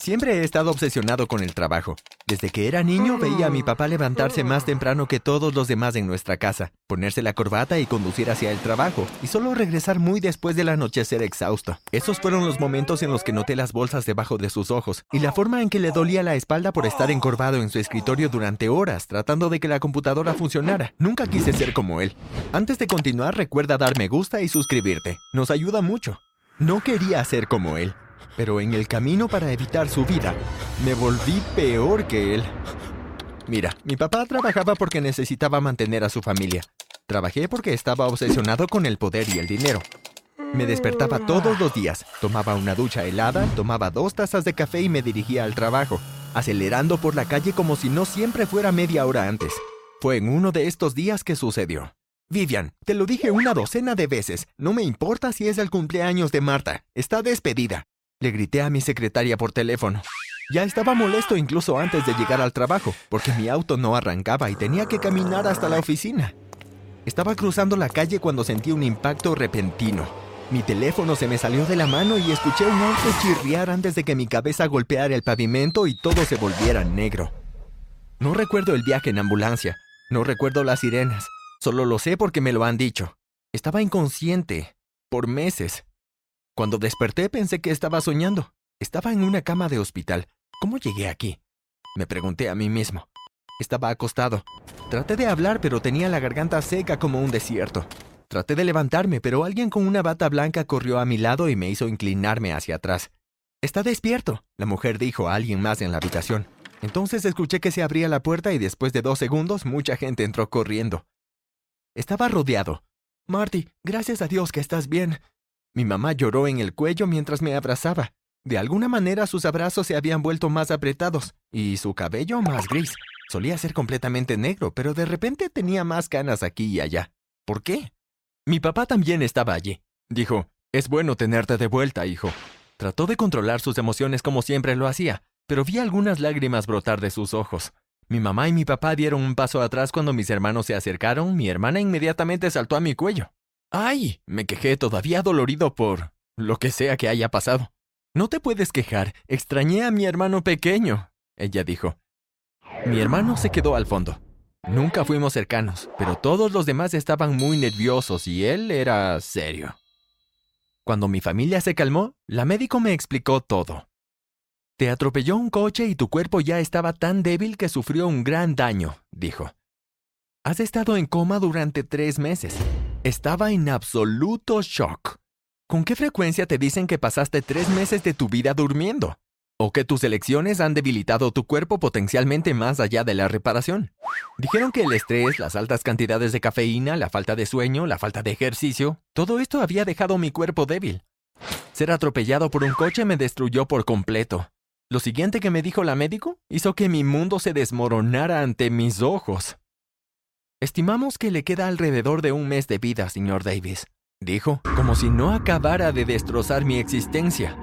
Siempre he estado obsesionado con el trabajo. Desde que era niño veía a mi papá levantarse más temprano que todos los demás en nuestra casa, ponerse la corbata y conducir hacia el trabajo, y solo regresar muy después del anochecer exhausto. Esos fueron los momentos en los que noté las bolsas debajo de sus ojos, y la forma en que le dolía la espalda por estar encorvado en su escritorio durante horas, tratando de que la computadora funcionara. Nunca quise ser como él. Antes de continuar, recuerda dar me gusta y suscribirte. Nos ayuda mucho. No quería ser como él pero en el camino para evitar su vida, me volví peor que él. Mira, mi papá trabajaba porque necesitaba mantener a su familia. Trabajé porque estaba obsesionado con el poder y el dinero. Me despertaba todos los días, tomaba una ducha helada, tomaba dos tazas de café y me dirigía al trabajo, acelerando por la calle como si no siempre fuera media hora antes. Fue en uno de estos días que sucedió. Vivian, te lo dije una docena de veces, no me importa si es el cumpleaños de Marta, está despedida. Le grité a mi secretaria por teléfono. Ya estaba molesto incluso antes de llegar al trabajo, porque mi auto no arrancaba y tenía que caminar hasta la oficina. Estaba cruzando la calle cuando sentí un impacto repentino. Mi teléfono se me salió de la mano y escuché un auto chirriar antes de que mi cabeza golpeara el pavimento y todo se volviera negro. No recuerdo el viaje en ambulancia, no recuerdo las sirenas, solo lo sé porque me lo han dicho. Estaba inconsciente, por meses. Cuando desperté pensé que estaba soñando. Estaba en una cama de hospital. ¿Cómo llegué aquí? Me pregunté a mí mismo. Estaba acostado. Traté de hablar, pero tenía la garganta seca como un desierto. Traté de levantarme, pero alguien con una bata blanca corrió a mi lado y me hizo inclinarme hacia atrás. Está despierto, la mujer dijo a alguien más en la habitación. Entonces escuché que se abría la puerta y después de dos segundos mucha gente entró corriendo. Estaba rodeado. Marty, gracias a Dios que estás bien. Mi mamá lloró en el cuello mientras me abrazaba. De alguna manera sus abrazos se habían vuelto más apretados y su cabello más gris. Solía ser completamente negro, pero de repente tenía más canas aquí y allá. ¿Por qué? Mi papá también estaba allí. Dijo, es bueno tenerte de vuelta, hijo. Trató de controlar sus emociones como siempre lo hacía, pero vi algunas lágrimas brotar de sus ojos. Mi mamá y mi papá dieron un paso atrás cuando mis hermanos se acercaron, mi hermana inmediatamente saltó a mi cuello. ¡Ay! Me quejé todavía dolorido por lo que sea que haya pasado. No te puedes quejar, extrañé a mi hermano pequeño, ella dijo. Mi hermano se quedó al fondo. Nunca fuimos cercanos, pero todos los demás estaban muy nerviosos y él era serio. Cuando mi familia se calmó, la médico me explicó todo. Te atropelló un coche y tu cuerpo ya estaba tan débil que sufrió un gran daño, dijo. Has estado en coma durante tres meses. Estaba en absoluto shock. ¿Con qué frecuencia te dicen que pasaste tres meses de tu vida durmiendo? ¿O que tus elecciones han debilitado tu cuerpo potencialmente más allá de la reparación? Dijeron que el estrés, las altas cantidades de cafeína, la falta de sueño, la falta de ejercicio, todo esto había dejado mi cuerpo débil. Ser atropellado por un coche me destruyó por completo. Lo siguiente que me dijo la médico hizo que mi mundo se desmoronara ante mis ojos. Estimamos que le queda alrededor de un mes de vida, señor Davis, dijo, como si no acabara de destrozar mi existencia.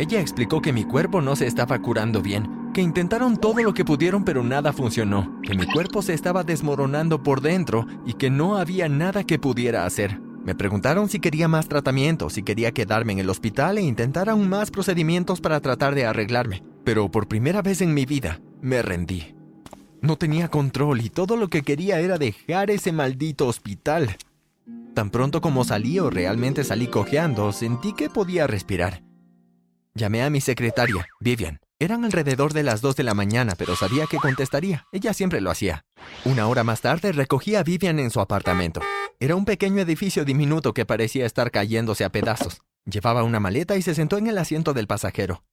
Ella explicó que mi cuerpo no se estaba curando bien, que intentaron todo lo que pudieron pero nada funcionó, que mi cuerpo se estaba desmoronando por dentro y que no había nada que pudiera hacer. Me preguntaron si quería más tratamiento, si quería quedarme en el hospital e intentar aún más procedimientos para tratar de arreglarme, pero por primera vez en mi vida me rendí. No tenía control y todo lo que quería era dejar ese maldito hospital. Tan pronto como salí o realmente salí cojeando, sentí que podía respirar. Llamé a mi secretaria, Vivian. Eran alrededor de las 2 de la mañana, pero sabía que contestaría. Ella siempre lo hacía. Una hora más tarde recogí a Vivian en su apartamento. Era un pequeño edificio diminuto que parecía estar cayéndose a pedazos. Llevaba una maleta y se sentó en el asiento del pasajero.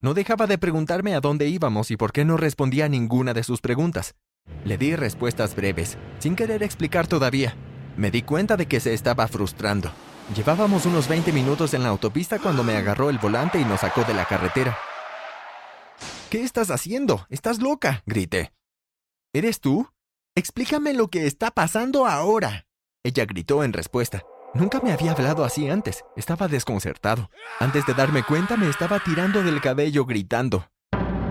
No dejaba de preguntarme a dónde íbamos y por qué no respondía a ninguna de sus preguntas. Le di respuestas breves, sin querer explicar todavía. Me di cuenta de que se estaba frustrando. Llevábamos unos 20 minutos en la autopista cuando me agarró el volante y nos sacó de la carretera. ¿Qué estás haciendo? ¿Estás loca? grité. ¿Eres tú? Explícame lo que está pasando ahora. Ella gritó en respuesta. Nunca me había hablado así antes. Estaba desconcertado. Antes de darme cuenta me estaba tirando del cabello gritando.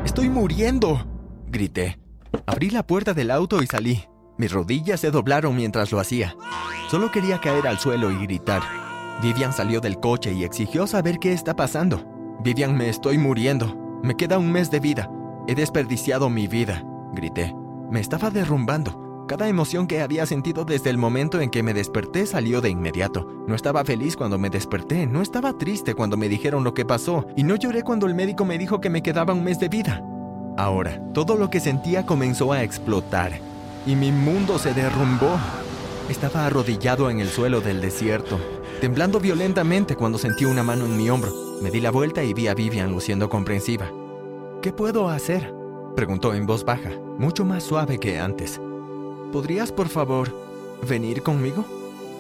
¡Estoy muriendo! grité. Abrí la puerta del auto y salí. Mis rodillas se doblaron mientras lo hacía. Solo quería caer al suelo y gritar. Vivian salió del coche y exigió saber qué está pasando. Vivian, me estoy muriendo. Me queda un mes de vida. He desperdiciado mi vida, grité. Me estaba derrumbando. Cada emoción que había sentido desde el momento en que me desperté salió de inmediato. No estaba feliz cuando me desperté, no estaba triste cuando me dijeron lo que pasó y no lloré cuando el médico me dijo que me quedaba un mes de vida. Ahora, todo lo que sentía comenzó a explotar y mi mundo se derrumbó. Estaba arrodillado en el suelo del desierto, temblando violentamente cuando sentí una mano en mi hombro. Me di la vuelta y vi a Vivian luciendo comprensiva. ¿Qué puedo hacer? preguntó en voz baja, mucho más suave que antes. ¿Podrías, por favor, venir conmigo?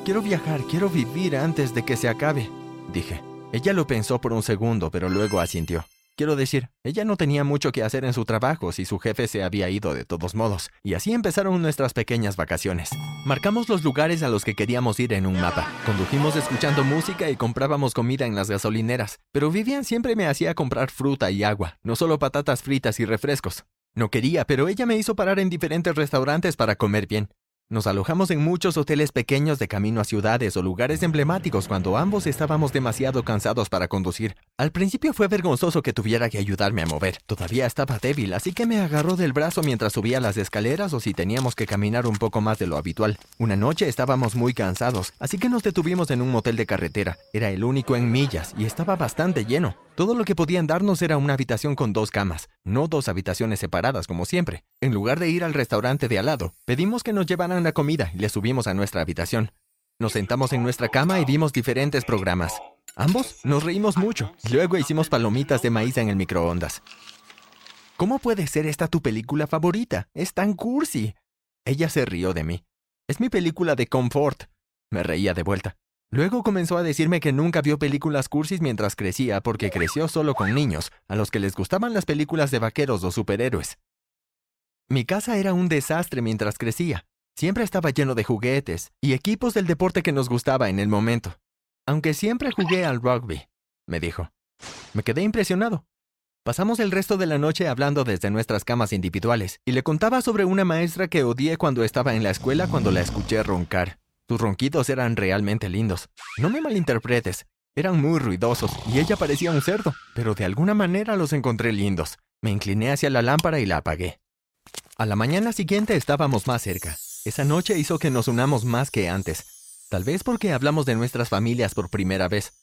Quiero viajar, quiero vivir antes de que se acabe, dije. Ella lo pensó por un segundo, pero luego asintió. Quiero decir, ella no tenía mucho que hacer en su trabajo si su jefe se había ido de todos modos, y así empezaron nuestras pequeñas vacaciones. Marcamos los lugares a los que queríamos ir en un mapa, condujimos escuchando música y comprábamos comida en las gasolineras, pero Vivian siempre me hacía comprar fruta y agua, no solo patatas fritas y refrescos. No quería, pero ella me hizo parar en diferentes restaurantes para comer bien. Nos alojamos en muchos hoteles pequeños de camino a ciudades o lugares emblemáticos cuando ambos estábamos demasiado cansados para conducir. Al principio fue vergonzoso que tuviera que ayudarme a mover. Todavía estaba débil, así que me agarró del brazo mientras subía las escaleras o si teníamos que caminar un poco más de lo habitual. Una noche estábamos muy cansados, así que nos detuvimos en un motel de carretera. Era el único en millas y estaba bastante lleno. Todo lo que podían darnos era una habitación con dos camas, no dos habitaciones separadas como siempre. En lugar de ir al restaurante de al lado, pedimos que nos llevaran la comida y le subimos a nuestra habitación. Nos sentamos en nuestra cama y vimos diferentes programas. Ambos nos reímos mucho. Luego hicimos palomitas de maíz en el microondas. ¿Cómo puede ser esta tu película favorita? Es tan cursi. Ella se rió de mí. Es mi película de confort. Me reía de vuelta. Luego comenzó a decirme que nunca vio películas cursis mientras crecía porque creció solo con niños, a los que les gustaban las películas de vaqueros o superhéroes. Mi casa era un desastre mientras crecía. Siempre estaba lleno de juguetes y equipos del deporte que nos gustaba en el momento. Aunque siempre jugué al rugby, me dijo. Me quedé impresionado. Pasamos el resto de la noche hablando desde nuestras camas individuales y le contaba sobre una maestra que odié cuando estaba en la escuela cuando la escuché roncar. Sus ronquidos eran realmente lindos. No me malinterpretes, eran muy ruidosos y ella parecía un cerdo, pero de alguna manera los encontré lindos. Me incliné hacia la lámpara y la apagué. A la mañana siguiente estábamos más cerca. Esa noche hizo que nos unamos más que antes. Tal vez porque hablamos de nuestras familias por primera vez.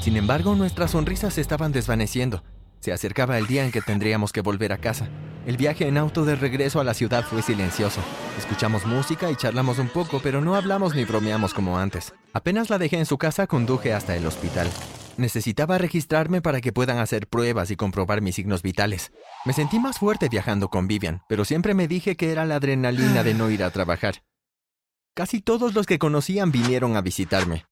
Sin embargo, nuestras sonrisas estaban desvaneciendo se acercaba el día en que tendríamos que volver a casa. El viaje en auto de regreso a la ciudad fue silencioso. Escuchamos música y charlamos un poco, pero no hablamos ni bromeamos como antes. Apenas la dejé en su casa, conduje hasta el hospital. Necesitaba registrarme para que puedan hacer pruebas y comprobar mis signos vitales. Me sentí más fuerte viajando con Vivian, pero siempre me dije que era la adrenalina de no ir a trabajar. Casi todos los que conocían vinieron a visitarme.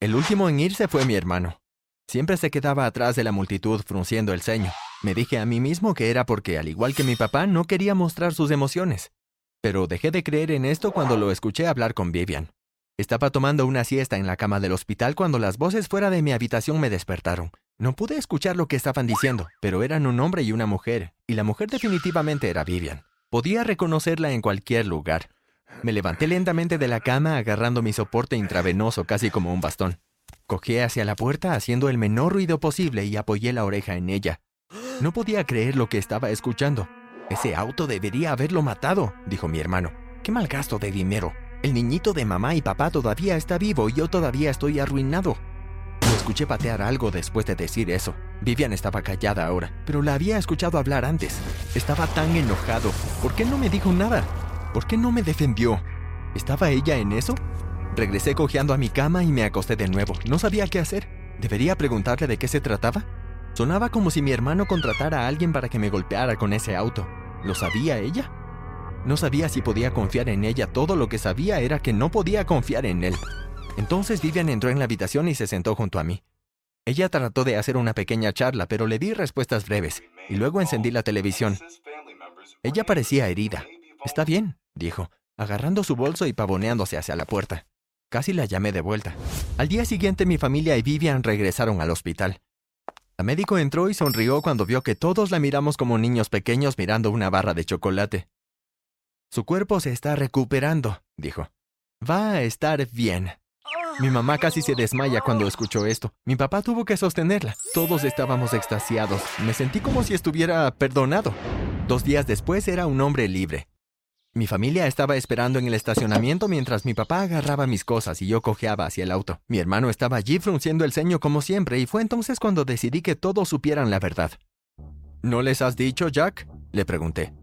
El último en irse fue mi hermano. Siempre se quedaba atrás de la multitud frunciendo el ceño. Me dije a mí mismo que era porque, al igual que mi papá, no quería mostrar sus emociones. Pero dejé de creer en esto cuando lo escuché hablar con Vivian. Estaba tomando una siesta en la cama del hospital cuando las voces fuera de mi habitación me despertaron. No pude escuchar lo que estaban diciendo, pero eran un hombre y una mujer, y la mujer definitivamente era Vivian. Podía reconocerla en cualquier lugar. Me levanté lentamente de la cama agarrando mi soporte intravenoso casi como un bastón. Cogí hacia la puerta haciendo el menor ruido posible y apoyé la oreja en ella. No podía creer lo que estaba escuchando. Ese auto debería haberlo matado, dijo mi hermano. Qué mal gasto de dinero. El niñito de mamá y papá todavía está vivo y yo todavía estoy arruinado. Lo escuché patear algo después de decir eso. Vivian estaba callada ahora, pero la había escuchado hablar antes. Estaba tan enojado. ¿Por qué no me dijo nada? ¿Por qué no me defendió? ¿Estaba ella en eso? Regresé cojeando a mi cama y me acosté de nuevo. No sabía qué hacer. ¿Debería preguntarle de qué se trataba? Sonaba como si mi hermano contratara a alguien para que me golpeara con ese auto. ¿Lo sabía ella? No sabía si podía confiar en ella. Todo lo que sabía era que no podía confiar en él. Entonces Vivian entró en la habitación y se sentó junto a mí. Ella trató de hacer una pequeña charla, pero le di respuestas breves, y luego encendí la televisión. Ella parecía herida. Está bien, dijo, agarrando su bolso y pavoneándose hacia la puerta. Casi la llamé de vuelta. Al día siguiente mi familia y Vivian regresaron al hospital. La médico entró y sonrió cuando vio que todos la miramos como niños pequeños mirando una barra de chocolate. Su cuerpo se está recuperando, dijo. Va a estar bien. Mi mamá casi se desmaya cuando escuchó esto. Mi papá tuvo que sostenerla. Todos estábamos extasiados. Me sentí como si estuviera perdonado. Dos días después era un hombre libre. Mi familia estaba esperando en el estacionamiento mientras mi papá agarraba mis cosas y yo cojeaba hacia el auto. Mi hermano estaba allí frunciendo el ceño como siempre y fue entonces cuando decidí que todos supieran la verdad. ¿No les has dicho, Jack? Le pregunté.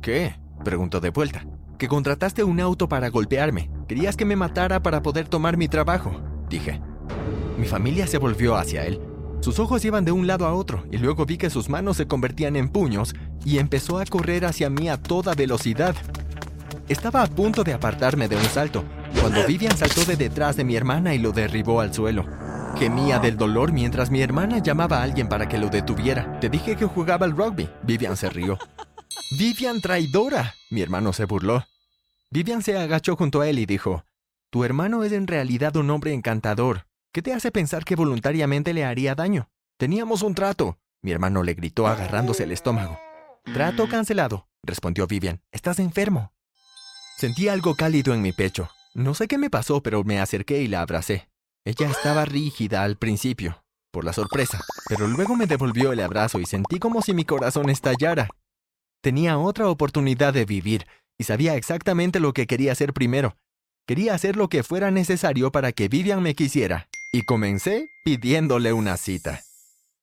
¿Qué? Preguntó de vuelta. Que contrataste un auto para golpearme. Querías que me matara para poder tomar mi trabajo, dije. Mi familia se volvió hacia él. Sus ojos iban de un lado a otro y luego vi que sus manos se convertían en puños y empezó a correr hacia mí a toda velocidad. Estaba a punto de apartarme de un salto, cuando Vivian saltó de detrás de mi hermana y lo derribó al suelo. Gemía del dolor mientras mi hermana llamaba a alguien para que lo detuviera. Te dije que jugaba al rugby. Vivian se rió. ¡Vivian traidora! Mi hermano se burló. Vivian se agachó junto a él y dijo, Tu hermano es en realidad un hombre encantador. ¿Qué te hace pensar que voluntariamente le haría daño? Teníamos un trato. Mi hermano le gritó agarrándose el estómago. Trato cancelado, respondió Vivian. Estás enfermo. Sentí algo cálido en mi pecho. No sé qué me pasó, pero me acerqué y la abracé. Ella estaba rígida al principio, por la sorpresa, pero luego me devolvió el abrazo y sentí como si mi corazón estallara. Tenía otra oportunidad de vivir y sabía exactamente lo que quería hacer primero. Quería hacer lo que fuera necesario para que Vivian me quisiera. Y comencé pidiéndole una cita.